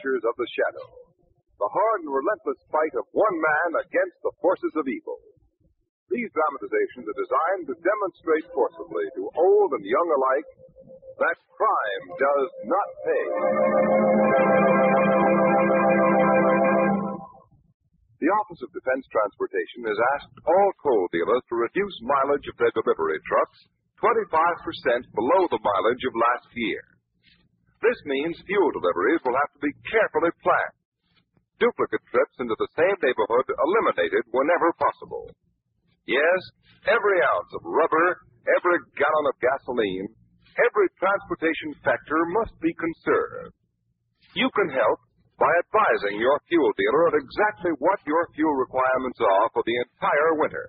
Adventures of the Shadow. The hard and relentless fight of one man against the forces of evil. These dramatizations are designed to demonstrate forcibly to old and young alike that crime does not pay. The Office of Defense Transportation has asked all coal dealers to reduce mileage of their delivery trucks 25% below the mileage of last year. This means fuel deliveries will have to be carefully planned. Duplicate trips into the same neighborhood eliminated whenever possible. Yes, every ounce of rubber, every gallon of gasoline, every transportation factor must be conserved. You can help by advising your fuel dealer of exactly what your fuel requirements are for the entire winter.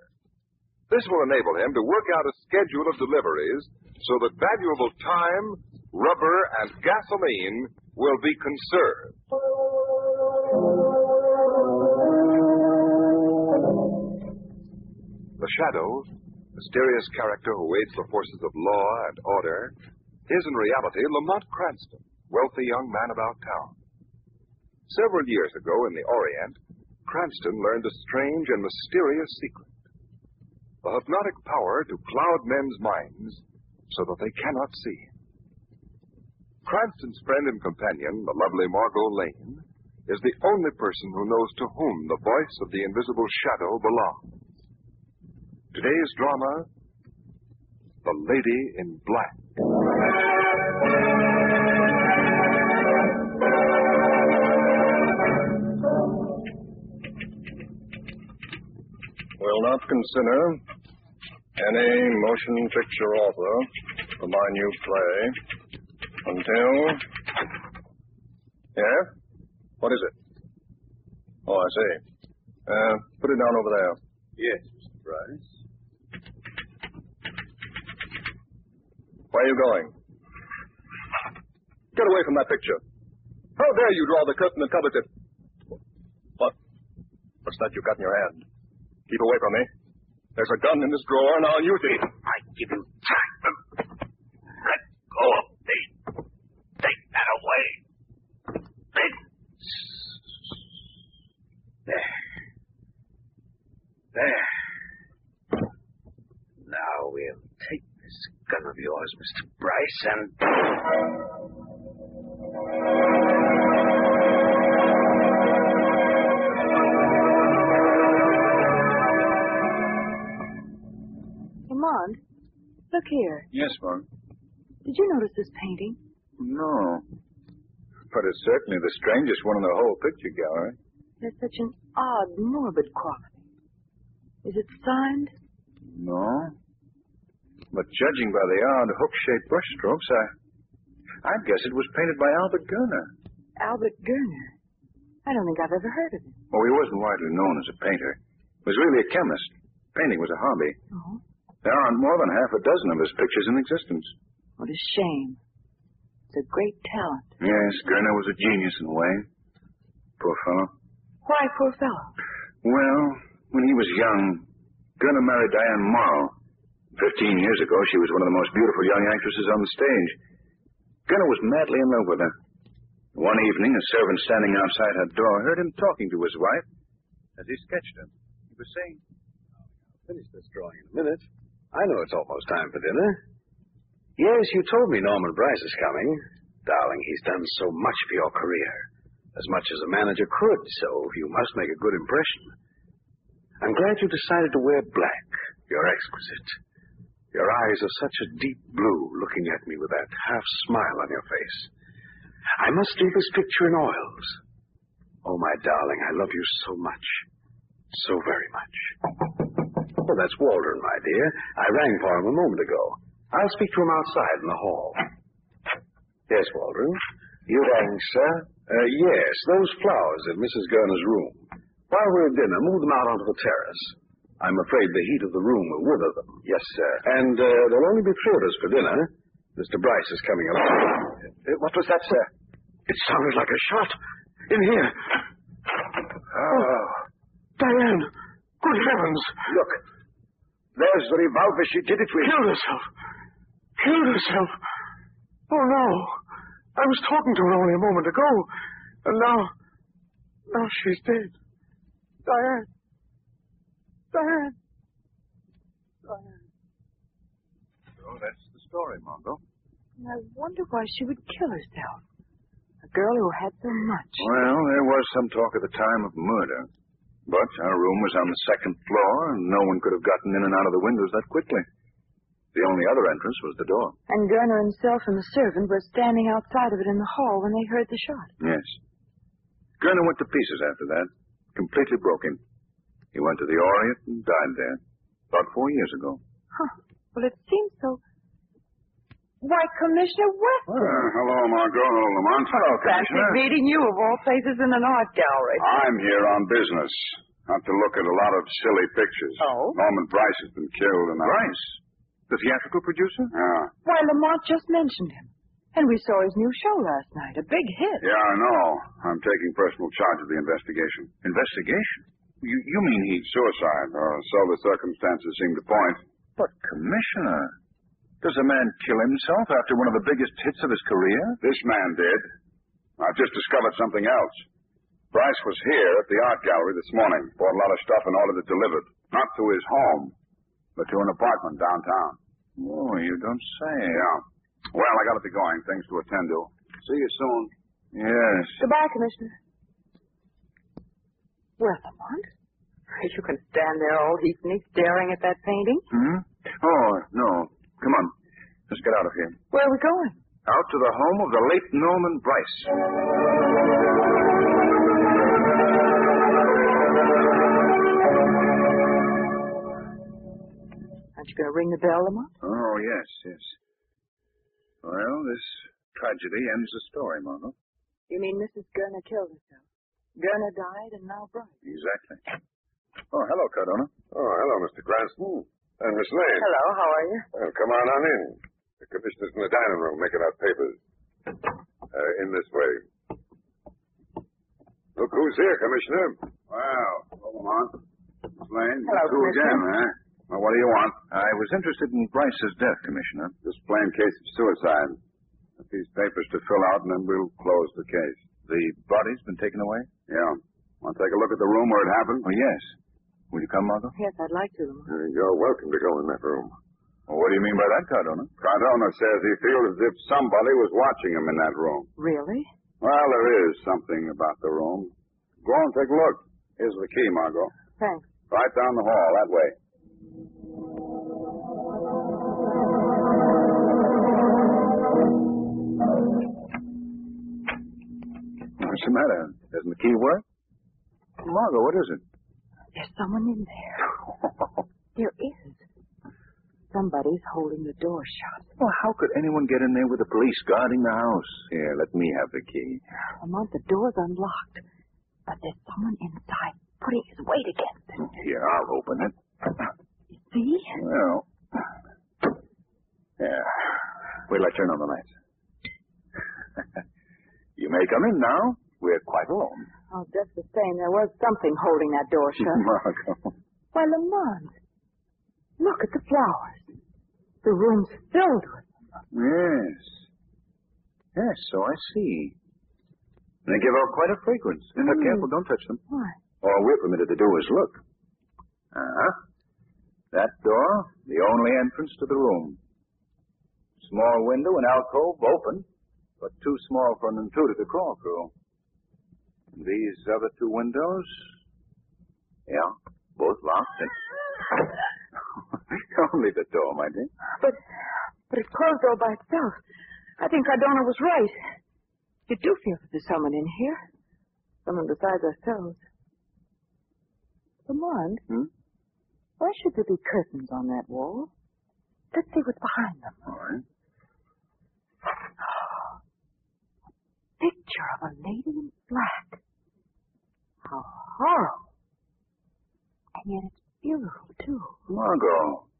This will enable him to work out a schedule of deliveries so that valuable time, rubber, and gasoline will be conserved. The Shadow, mysterious character who aids the forces of law and order, is in reality Lamont Cranston, wealthy young man about town. Several years ago in the Orient, Cranston learned a strange and mysterious secret the hypnotic power to cloud men's minds so that they cannot see. Cranston's friend and companion, the lovely Margot Lane, is the only person who knows to whom the voice of the invisible shadow belongs. Today's drama The Lady in Black. will not consider any motion picture author for my new play until. Yeah? What is it? Oh, I see. Uh, put it down over there. Yes, Mr. Bryce. Where are you going? Get away from that picture. How dare you draw the curtain and covers it? What? What's that you've got in your hand? Keep away from me. There's a gun in this drawer, and I'll use it. I give you time. Let go of me. Take that away. Then. There. There. Now we'll take this gun of yours, Mr. Bryce, and. Lamont, look here. Yes, Mom. Did you notice this painting? No. But it's certainly the strangest one in the whole picture gallery. There's such an odd, morbid quality. Is it signed? No. But judging by the odd hook-shaped brushstrokes, I, I'd guess it was painted by Albert Gurner. Albert Gurner. I don't think I've ever heard of him. Oh, he wasn't widely known as a painter. He was really a chemist. Painting was a hobby. Oh, There aren't more than half a dozen of his pictures in existence. what a shame. It's a great talent. Yes, Gurner was a genius in a way. Poor fellow. Why, poor fellow? Well, when he was young, Gurner married Diane Morrow. Fifteen years ago, she was one of the most beautiful young actresses on the stage. Gurner was madly in love with her. One evening, a servant standing outside her door heard him talking to his wife as he sketched her. He was saying, I'll finish this drawing in a minute. I know it's almost time for dinner. Yes, you told me Norman Bryce is coming. Darling, he's done so much for your career. As much as a manager could, so you must make a good impression. I'm glad you decided to wear black. You're exquisite. Your eyes are such a deep blue, looking at me with that half smile on your face. I must do this picture in oils. Oh, my darling, I love you so much. So very much. Oh, that's Waldron, my dear. I rang for him a moment ago. I'll speak to him outside in the hall. Yes, Waldron. You rang, sir? Uh, yes, those flowers in Mrs. Gurner's room. While we're at dinner, move them out onto the terrace. I'm afraid the heat of the room will wither them. Yes, sir. And uh, there'll only be three of us for dinner. Mr. Bryce is coming along. Uh, what was that, sir? It sounded like a shot. In here. Oh. Diane. Good heavens. Look. There's the revolver she did it with. Killed herself. Killed herself. Oh, no. I was talking to her only a moment ago. And now. Now she's dead. Diane. Diane. So that's the story, Margot. I wonder why she would kill herself. A girl who had so much. Well, there was some talk at the time of murder. But our room was on the second floor, and no one could have gotten in and out of the windows that quickly. The only other entrance was the door. And Gurner himself and the servant were standing outside of it in the hall when they heard the shot. Yes. Gurner went to pieces after that, completely broken. He went to the Orient and died there, about four years ago. Huh. Well, it seems so. Why, Commissioner Weston. Uh, hello, Margot. Hello, Lamont. Hello, Fancy meeting you, of all places, in an art gallery. I'm here on business. Not to look at a lot of silly pictures. Oh? Norman Bryce has been killed and. Bryce? The theatrical producer? Yeah. Why, Lamont just mentioned him. And we saw his new show last night. A big hit. Yeah, I know. I'm taking personal charge of the investigation. Investigation? You, you mean he... Suicide, or so the circumstances seem to point. But, Commissioner, does a man kill himself after one of the biggest hits of his career? This man did. I've just discovered something else. Bryce was here at the art gallery this morning. Bought a lot of stuff and ordered it delivered. Not to his home, but to an apartment downtown. Oh, you don't say. Yeah. Well, I gotta be going. Things to attend to. See you soon. Yes. Goodbye, Commissioner. Well, Lamont, you can stand there all evening staring at that painting. Hmm? Oh, no. Come on. Let's get out of here. Where are we going? Out to the home of the late Norman Bryce. Aren't you going to ring the bell, Lamont? Oh, yes, yes. Well, this tragedy ends the story, Margot. You mean Mrs. Gurner killed herself? Gurner died, and now Bryce. Exactly. Oh, hello, Cardona. Oh, hello, Mr. Cranston. And Miss Lane. Hello, how are you? Well, come on on in. The commissioner's in the dining room making out papers. Uh, in this way. Look who's here, Commissioner. Wow. Hello, Lamont. Miss Lane. Hello, you again, Commissioner. huh? Well, what do you want? I was interested in Bryce's death, Commissioner. Just plain case of suicide. Get these papers to fill out, and then we'll close the case. The body's been taken away? Yeah. Want to take a look at the room where it happened? Oh, yes. Will you come, Margot? Yes, I'd like to, Uh, you're welcome to go in that room. Well, what do you mean by that, Cardona? Cardona says he feels as if somebody was watching him in that room. Really? Well, there is something about the room. Go on, take a look. Here's the key, Margot. Thanks. Right down the hall, that way. What's the matter? Doesn't the key work? Margot, what is it? There's someone in there. There is. Somebody's holding the door shut. Well, how could anyone get in there with the police guarding the house? Here, let me have the key. Lamont, the door's unlocked. But there's someone inside putting his weight against it. Here, I'll open it. You See? Well, yeah. Wait till I turn on the lights. you may come in now. We're quite alone. Oh, just the same, there was something holding that door shut. Margot. Why, Lamont, look at the flowers. The room's filled with them. Yes. Yes, so I see. They give off quite a fragrance. Mm. careful, don't touch them. Why? All we're permitted to do is look. Uh-huh. That door, the only entrance to the room. Small window and alcove open, but too small for an intruder to crawl through. These other two windows, yeah, both locked. And... only the door, my dear. But, but it closed all by itself. I think Cardona was right. You do feel that there's someone in here. Someone besides ourselves. Lamont, Hmm? why should there be curtains on that wall? Let's see what's behind them. All right. Picture of a lady in black. How horrible. And yet it's beautiful, too. Margot.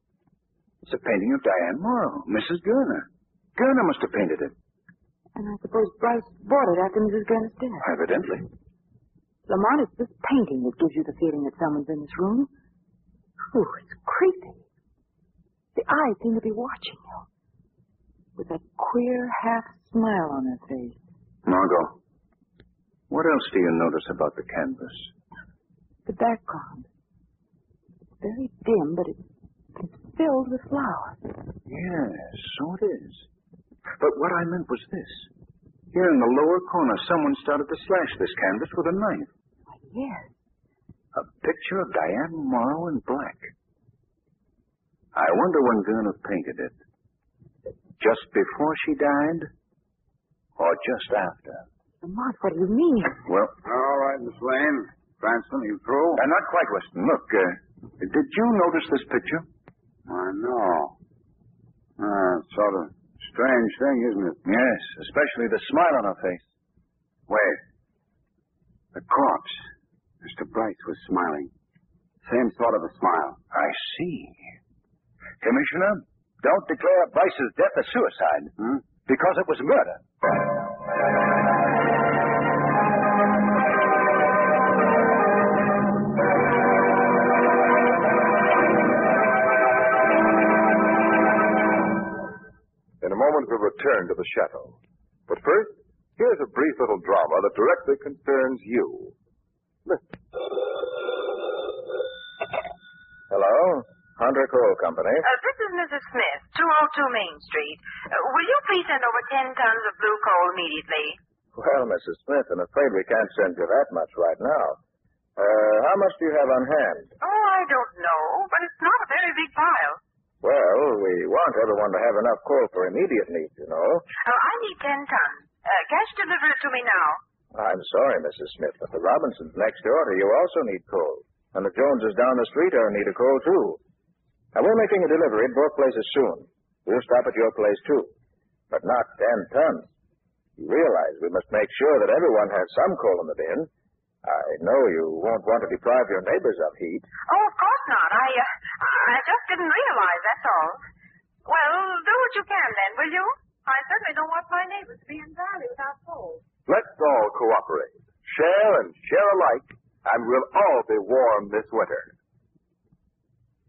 It's a painting of Diane Morrow, Mrs. Gurner. Gurner must have painted it. And I suppose Bryce bought it after Mrs. Gurner's death. Evidently. Lamont, it's this painting that gives you the feeling that someone's in this room. Ooh, it's creepy. The eyes seem to be watching you. With that queer half smile on their face. Margot, what else do you notice about the canvas? The background. It's very dim, but it's, it's filled with flowers. Yes, so it is. But what I meant was this. Here in the lower corner, someone started to slash this canvas with a knife. Yes. A picture of Diane Morrow in black. I wonder when Gurner painted it. Just before she died? Or just after? Lamont, what do you mean? Well, All right, Miss Lane. Cranston, you through? uh, not quite, Weston. Look, uh, did you notice this picture? I know. Ah, sort of strange thing, isn't it? Yes, especially the smile on her face. Wait. The corpse. Mr. Bryce was smiling. Same sort of a smile. I see. Commissioner, don't declare Bryce's death a suicide. Hmm? Because it was murder. Moment, we'll return to the Shadow. But first, here's a brief little drama that directly concerns you. Listen. Hello? Hunter Coal Company. Uh, this is Mrs. Smith, 202 Main Street. Uh, will you please send over 10 tons of blue coal immediately? Well, Mrs. Smith, I'm afraid we can't send you that much right now. Uh, how much do you have on hand? Oh, I don't know, but it's not a very big pile. Well, we want everyone to have enough coal for immediate needs, you know. Oh, I need 10 tons. Uh, cash deliver it to me now. I'm sorry, Mrs. Smith, but the Robinsons next door to you also need coal. And the Joneses down the street are in need of coal, too. Now, we're making a delivery at both places soon. We'll stop at your place, too. But not ten tons. You realize we must make sure that everyone has some coal in the bin. I know you won't want to deprive your neighbors of heat. Oh, of course not. I, uh, I just didn't realize, that's all. Well, do what you can then, will you? I certainly don't want my neighbors to be in valley without coal. Let's all cooperate. Share and share alike, and we'll all be warm this winter.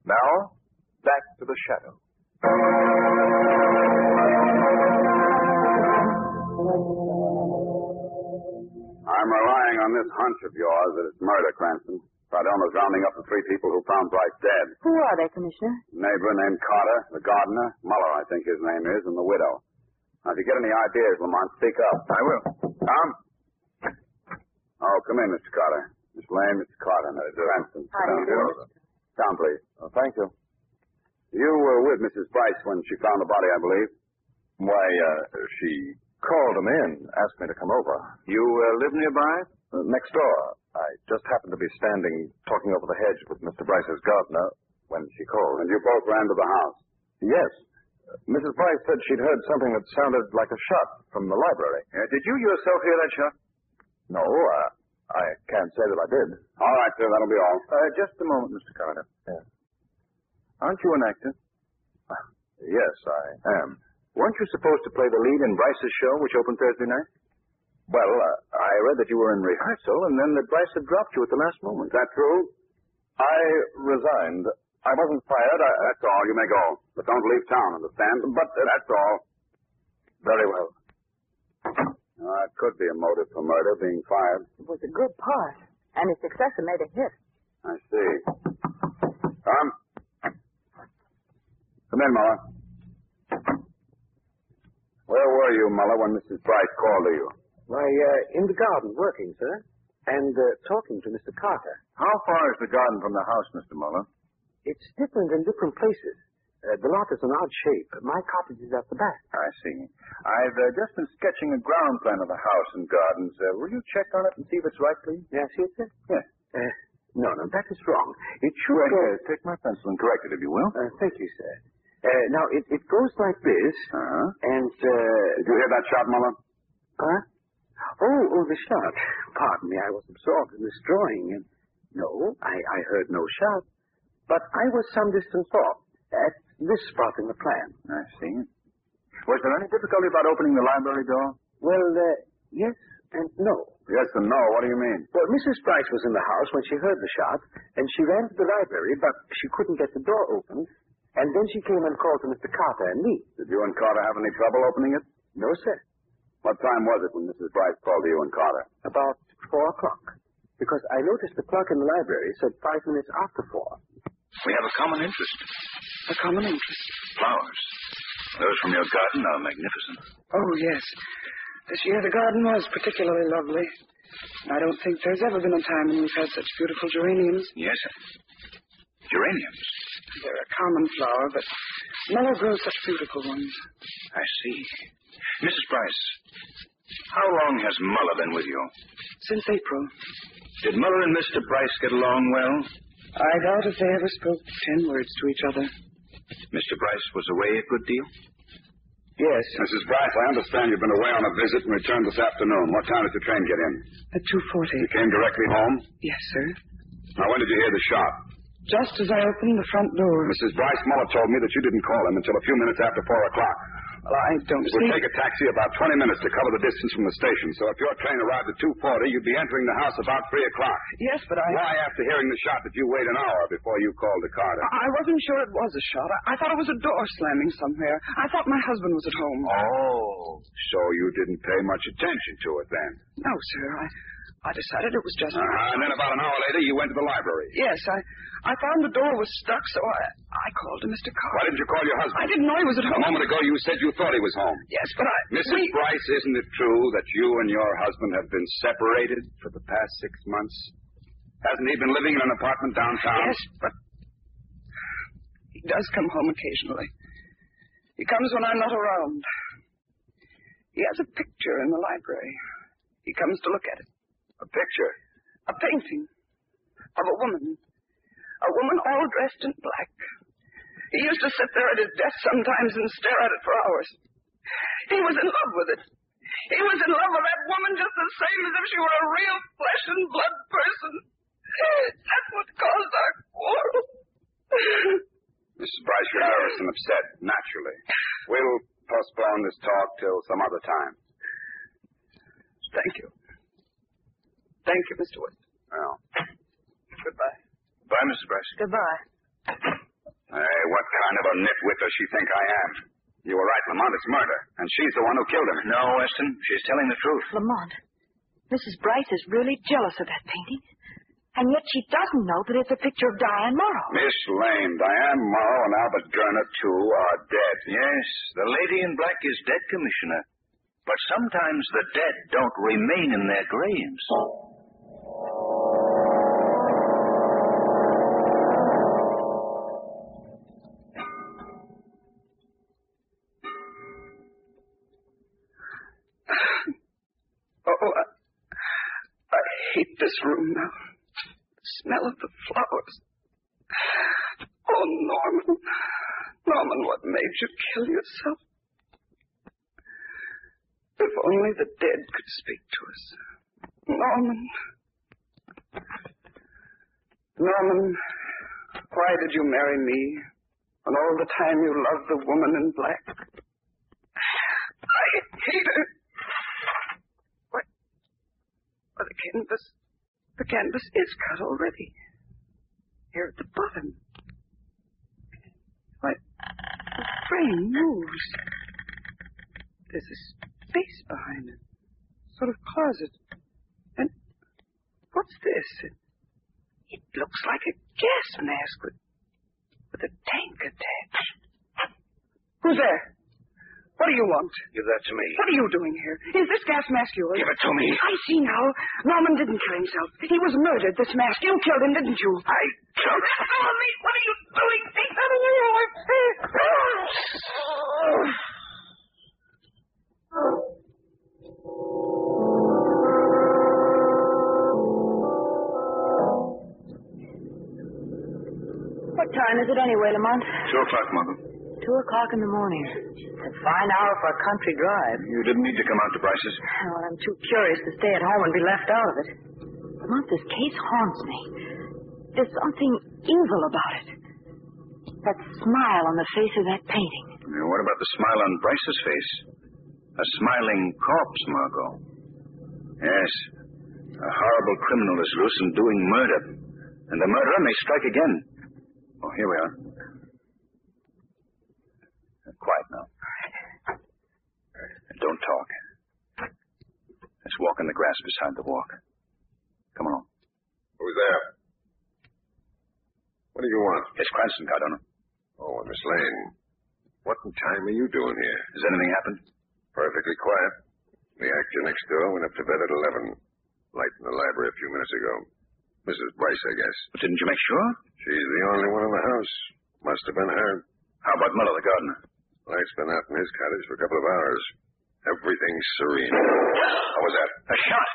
Now, back to the shadow. I'm relying on this hunch of yours that it's murder, Cranston. Cardona's rounding up the three people who found Bryce dead. Who are they, Commissioner? Neighbor named Carter, the gardener, Muller, I think his name is, and the widow. Now, if you get any ideas, Lamont, speak up. I will. Tom? Oh, come in, Mr. Carter. Miss Lane, Mr. Carter, Mr. Cranston. How do you do? Down, please. Oh, thank you. You were with Mrs. Bryce when she found the body, I believe. Why, uh, she called him in, asked me to come over. You uh, live nearby? Uh, next door. I just happened to be standing talking over the hedge with Mr. Bryce's gardener when she called. And you both ran to the house. Yes. Uh, Mrs. Bryce said she'd heard something that sounded like a shot from the library. Uh, did you yourself hear that shot? No, uh, I can't say that I did. All right, sir, that'll be all. Uh, just a moment, Mr. Carter. Yeah. Aren't you an actor? Yes, I am. Weren't you supposed to play the lead in Bryce's show, which opened Thursday night? Well, uh, I read that you were in rehearsal, and then that Bryce had dropped you at the last moment. Is that true? I resigned. I wasn't fired. I, That's all. You may go. But don't leave town, understand? But, uh, That's all. very well. Uh, it could be a motive for murder, being fired. It was a good part. And his successor made a hit. I see. Tom? Come in, Muller. Where were you, Muller, when Mrs. Bryce called to you? Why, uh, in the garden, working, sir, and uh, talking to Mr. Carter. How far is the garden from the house, Mr. Muller? It's different in different places. Uh, the lot is an odd shape. My cottage is at the back. I see. I've uh, just been sketching a ground plan of the house and gardens. Uh, will you check on it and see if it's right, please? Yes, yes, sir? Yes. Uh, no, no, that is wrong. It should go... Take my pencil and correct it, if you will. Uh, thank you, sir. Uh, now, it, it goes like this, Uh-huh. and, uh... Did you hear that shot, Muller? Huh? Oh, oh, the shot. Pardon me, I was absorbed in this drawing, and... No, I, I heard no shot. But I was some distance off, at this spot in the plan. I see. Was there any difficulty about opening the library door? Well, uh, yes and no. Yes and no. What do you mean? Well, Mrs. Bryce was in the house when she heard the shot, and she ran to the library, but she couldn't get the door open. And then she came and called to Mr. Carter and me. Did you and Carter have any trouble opening it? No, sir. What time was it when Mrs. Bryce called to you and Carter? About four o'clock. Because I noticed the clock in the library said five minutes after four. We have a common interest. A common interest. Flowers. Those from your garden are magnificent. Oh, yes. This year the garden was particularly lovely. I don't think there's ever been a time when we've had such beautiful geraniums. Yes, sir. Geraniums. They're a common flower, but Muller grows such beautiful ones. I see. Mrs. Bryce, how long has Muller been with you? Since April. Did Muller and Mr. Bryce get along well? I doubt if they ever spoke ten words to each other. Mr. Bryce was away a good deal? Yes, Mrs. Bryce, I understand you've been away on a visit and returned this afternoon. What time did the train get in? at 2.40. You came directly home? Yes, sir. Now, when did you hear the shot? Just as I opened the front door. Mrs. Bryce Muller told me that you didn't call him until a few minutes after 4 o'clock. Well, I don't It would see... take a taxi about 20 minutes to cover the distance from the station, so if your train arrived at 2.40, you'd be entering the house about 3 o'clock. Yes, but I... Why, after hearing the shot, did you wait an hour before you called the Carter? I wasn't sure it was a shot. I, I thought it was a door slamming somewhere. I thought my husband was at home. Oh. So you didn't pay much attention to it then? No, sir. I, I decided it was just... Uh-huh. And then about an hour later, you went to the library. Yes, I, I found the door was stuck, so I, I called to Mr. Carter. Why didn't you call your husband? I didn't know he was at home. A moment ago, you said you thought he was home. Yes, but I... Mrs. we- Bryce, isn't it true that you and your husband have been separated for the past six months? Hasn't he been living in an apartment downtown? Yes, but he does come home occasionally. He comes when I'm not around. He has a picture in the library. He comes to look at it. A picture. A painting of a woman. A woman all dressed in black. He used to sit there at his desk sometimes and stare at it for hours. He was in love with it. He was in love with that woman just the same as if she were a real flesh and blood person. That's what caused our quarrel. Mrs. Bryce, you're nervous and upset, naturally. We'll postpone this talk till some other time. Thank you. Thank you, Mr. Wood. Well, Goodbye. Bye, Mrs. Bryce. Goodbye. hey, what kind of a nitwit does she think I am? You were right, Lamont. It's murder. And she's the one who killed him. No, Weston. She's telling the truth. Lamont, Mrs. Bryce is really jealous of that painting. And yet she doesn't know that it's a picture of Diane Morrow. Miss Lane, Diane Morrow and Albert Gurner, too, are dead. Yes, the lady in black is dead, Commissioner. But sometimes the dead don't remain in their graves. This room now. The smell of the flowers. Oh, Norman. Norman, what made you kill yourself? If only the dead could speak to us. Norman. Norman, why did you marry me when all the time you loved the woman in black? I hate her. What? Well, the canvas, the canvas is cut already. Here at the bottom. Why, the frame moves. There's a space behind it, sort of closet. And what's this? It, it looks like a gas mask with, with a tank attached. Who's there? What do you want? Give that to me. What are you doing here? Is this gas mask yours? Give it to me. I see now. Norman didn't kill himself. He was murdered, this mask. You killed him, didn't you? I killed Follow me. What are you doing? Take that away. my! What time is it anyway, Lamont? Two o'clock, Margot. Two o'clock in the morning. A fine hour for a country drive. You didn't need to come out to Bryce's. Well, I'm too curious to stay at home and be left out of it. Lamont, this case haunts me. There's something evil about it. That smile on the face of that painting. Now, what about the smile on Bryce's face? A smiling corpse, Margot. Yes. A horrible criminal is loose and doing murder. And the murderer may strike again. Oh, here we are. Quiet now. And Don't talk. Let's walk in the grass beside the walk. Come on. Who's there? What do you want? It's Cranston, Cardona. Oh, and Miss Lane. What in time are you doing here? Has anything happened? Perfectly quiet. The actor next door went up to bed at 11. Light in the library a few minutes ago. Mrs. Bryce, I guess. But didn't you make sure? She's the only one in the house. Must have been her. How about Muller, the gardener? Light's been out in his cottage for a couple of hours. Everything's serene. How was that? A shot!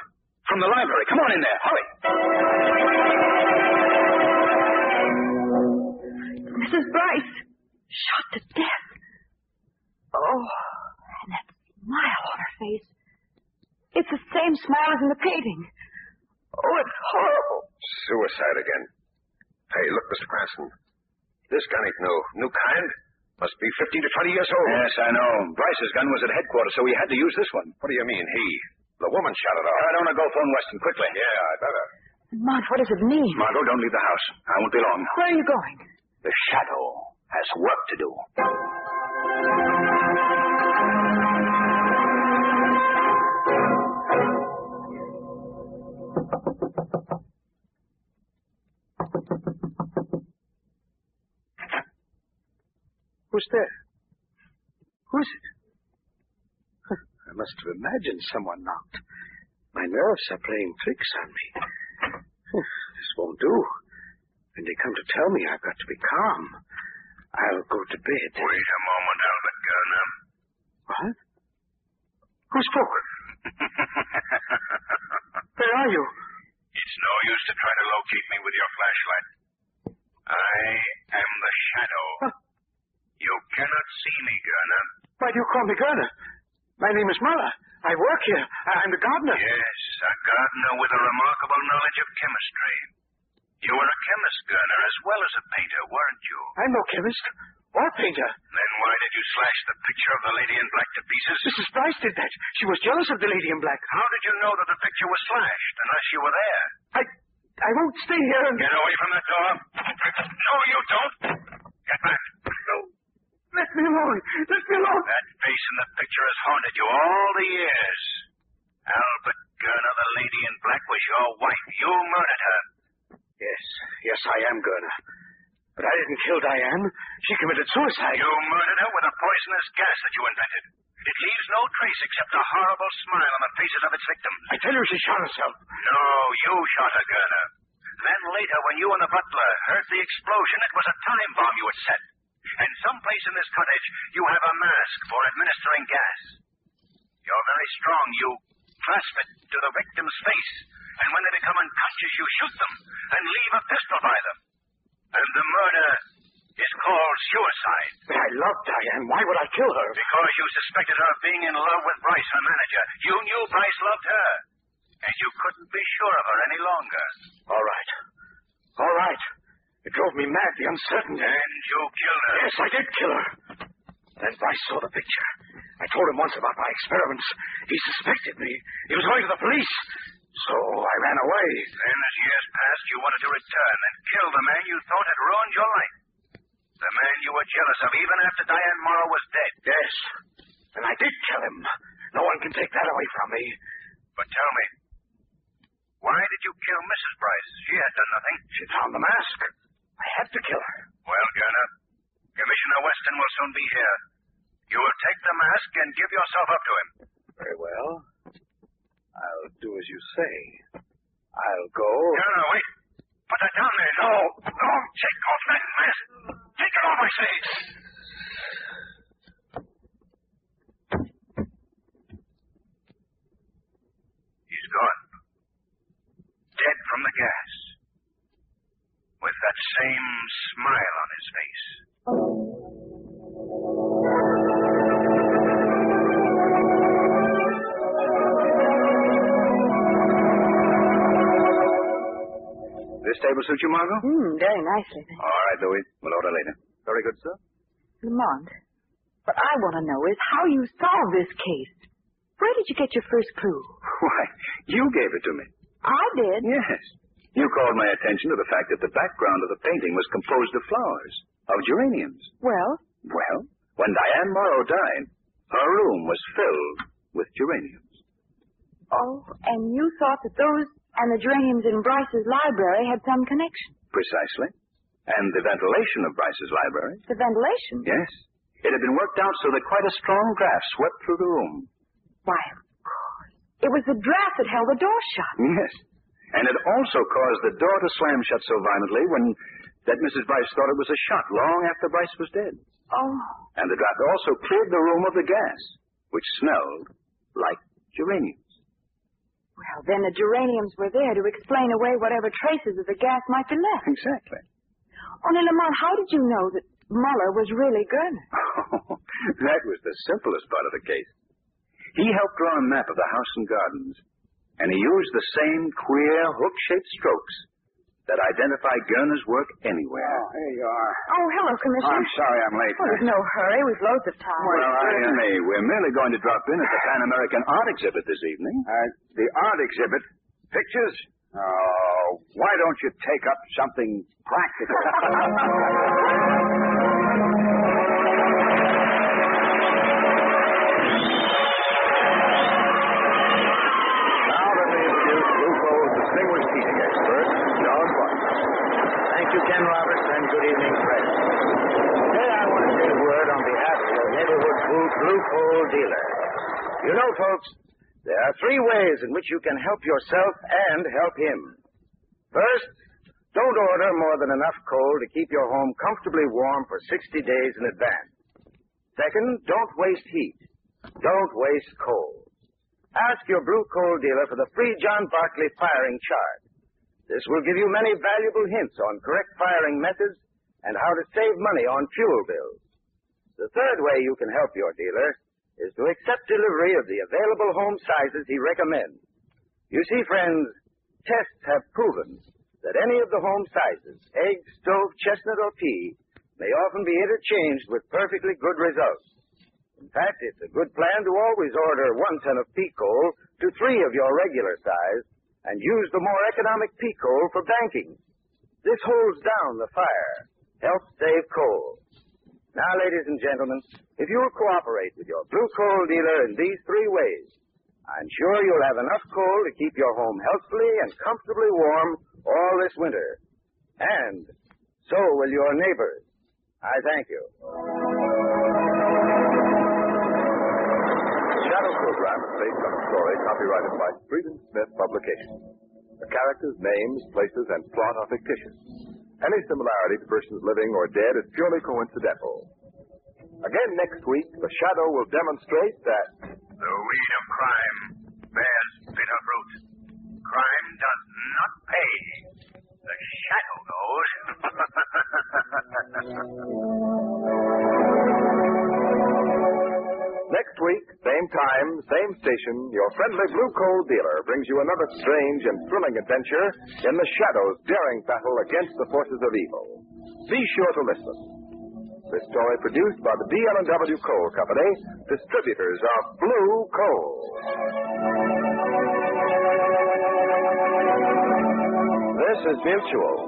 From the library. Come on in there. Hurry! Mrs. Bryce, shot to death. Oh, and that smile on her face. It's the same smile as in the painting. Oh, it's horrible. Suicide again. Hey, look, Mr. Cranston. This gun ain't no new kind. Must be 15 to 20 years old. Yes, I know. Bryce's gun was at headquarters, so he had to use this one. What do you mean, he? The woman shot it off. I don't want to go phone Weston quickly. Yeah, I better. Mont, what does it mean? Margot, don't leave the house. I won't be long. Where are you going? The shadow has work to do. Who's there? Who is it? I must have imagined someone knocked. My nerves are playing tricks on me. This won't do. When they come to tell me I've got to be calm, I'll go to bed. Wait a moment, Albert Gurner. What? Who spoke? Where are you? It's no use to try to locate me with your flashlight. I am the shadow. You cannot see me, Gurner. Why do you call me? My name is Muller. I work here. I- I'm the gardener. Yes, a gardener with a remarkable knowledge of chemistry. You were a chemist, Gurner, as well as a painter, weren't you? I'm no chemist or painter. Then why did you slash the picture of the lady in black to pieces? Mrs. Bryce did that. She was jealous of the lady in black. How did you know that the picture was slashed, unless you were there? I I won't stay here and Get away from that door. No, you don't. Get back. Let me alone. Let me alone. That face in the picture has haunted you all the years. Albert Gurner, the lady in black, was your wife. You murdered her. Yes, yes, I am Gurner. But I didn't kill Diane. She committed suicide. You murdered her with a poisonous gas that you invented. It leaves no trace except a horrible smile on the faces of its victims. I tell you, she shot herself. No, you shot her, Gurner. Then later, when you and the butler heard the explosion, it was a time bomb you had set. And someplace in this cottage, you have a mask for administering gas. You're very strong. You clasp it to the victim's face, and when they become unconscious, you shoot them and leave a pistol by them. And the murder is called suicide. I love Diane. Why would I kill her? Because you suspected her of being in love with Bryce, her manager. You knew Bryce loved her. And you couldn't be sure of her any longer. All right. All right. It drove me mad, the uncertainty. And you killed her. Yes, I did kill her. Then Bryce saw the picture. I told him once about my experiments. He suspected me. He was going to the police. So I ran away. Then, as years passed, you wanted to return and kill the man you thought had ruined your life. The man you were jealous of even after Diane Morrow was dead. Yes. And I did kill him. No one can take that away from me. But tell me, why did you kill Mrs. Bryce? She had done nothing. She found the mask. I have to kill her. Well, Gurner, Commissioner Weston will soon be here. You will take the mask and give yourself up to him. Very well. I'll do as you say. I'll go. Gurner, wait. Put that down there. No. No, take off that mask. Take it off my face! He's gone. Dead from the gas. With that same smile on his face. This table suit you, Margot? Hmm, very nicely. thank All right, Louis. We'll order later. Very good, sir. Lamont, what I want to know is how you solved this case. Where did you get your first clue? Why, you gave it to me. I did. Yes. You called my attention to the fact that the background of the painting was composed of flowers, of geraniums. Well, Well, when Diane Morrow died, her room was filled with geraniums. oh, and you thought that those and the geraniums in Bryce's library had some connection. Precisely. And the ventilation of Bryce's library. The ventilation? Yes. It had been worked out so that quite a strong draft swept through the room. Why, of course. It was the draft that held the door shut. Yes. And it also caused the door to slam shut so violently when that Mrs. Bryce thought it was a shot long after Bryce was dead. Oh, And the draft also cleared the room of the gas, which smelled like geraniums. well, then the geraniums were there to explain away whatever traces of the gas might be left. Exactly. Only, Lamont, how did you know that Muller was really Gurner? that was the simplest part of the case. He helped draw a map of the house and gardens, and he used the same queer hook-shaped strokes that identify Gurner's work anywhere. Oh, here you are. Oh, hello, Commissioner. I'm sorry I'm late. Oh, there's no hurry. We've loads of time. Well, certainly. We're merely going to drop in at the Pan American Art Exhibit this evening. Uh, the art exhibit. Pictures? Oh, why don't you take up something practical? You, Roberts, and good evening, friends. Today I want to say a word on behalf of your neighborhood blue, coal dealer. You know, folks, there are three ways in which you can help yourself and help him. First, don't order more than enough coal to keep your home comfortably warm for 60 days in advance. Second, don't waste heat. Don't waste coal. Ask your blue coal dealer for the free John Barclay firing chart. This will give you many valuable hints on correct firing methods and how to save money on fuel bills. The third way you can help your dealer is to accept delivery of the available home sizes he recommends. You see, friends, tests have proven that any of the home sizes, egg, stove, chestnut, or pea, may often be interchanged with perfectly good results. In fact, it's a good plan to always order one ton of pea coal to three of your regular size and use the more economic pea coal for banking. This holds down the fire, helps save coal. Now, ladies and gentlemen, if you'll cooperate with your blue coal dealer in these three ways, I'm sure you'll have enough coal to keep your home healthfully and comfortably warm all this winter. And so will your neighbors. I thank you. Shadow Program is based on a story copyrighted by Freedom Smith Publications. The characters, names, places, and plot are fictitious. Any similarity to persons living or dead is purely coincidental. Again next week, the Shadow will demonstrate that The weed of crime bears bitter fruit. Crime does not pay. The shadow knows. next week, same time, same station, your friendly blue coal dealer brings you another strange and thrilling adventure in the Shadow's daring battle against the forces of evil. Be sure to listen. This story produced by the DL&W Coal Company, distributors of Blue Coal. This is Mutual,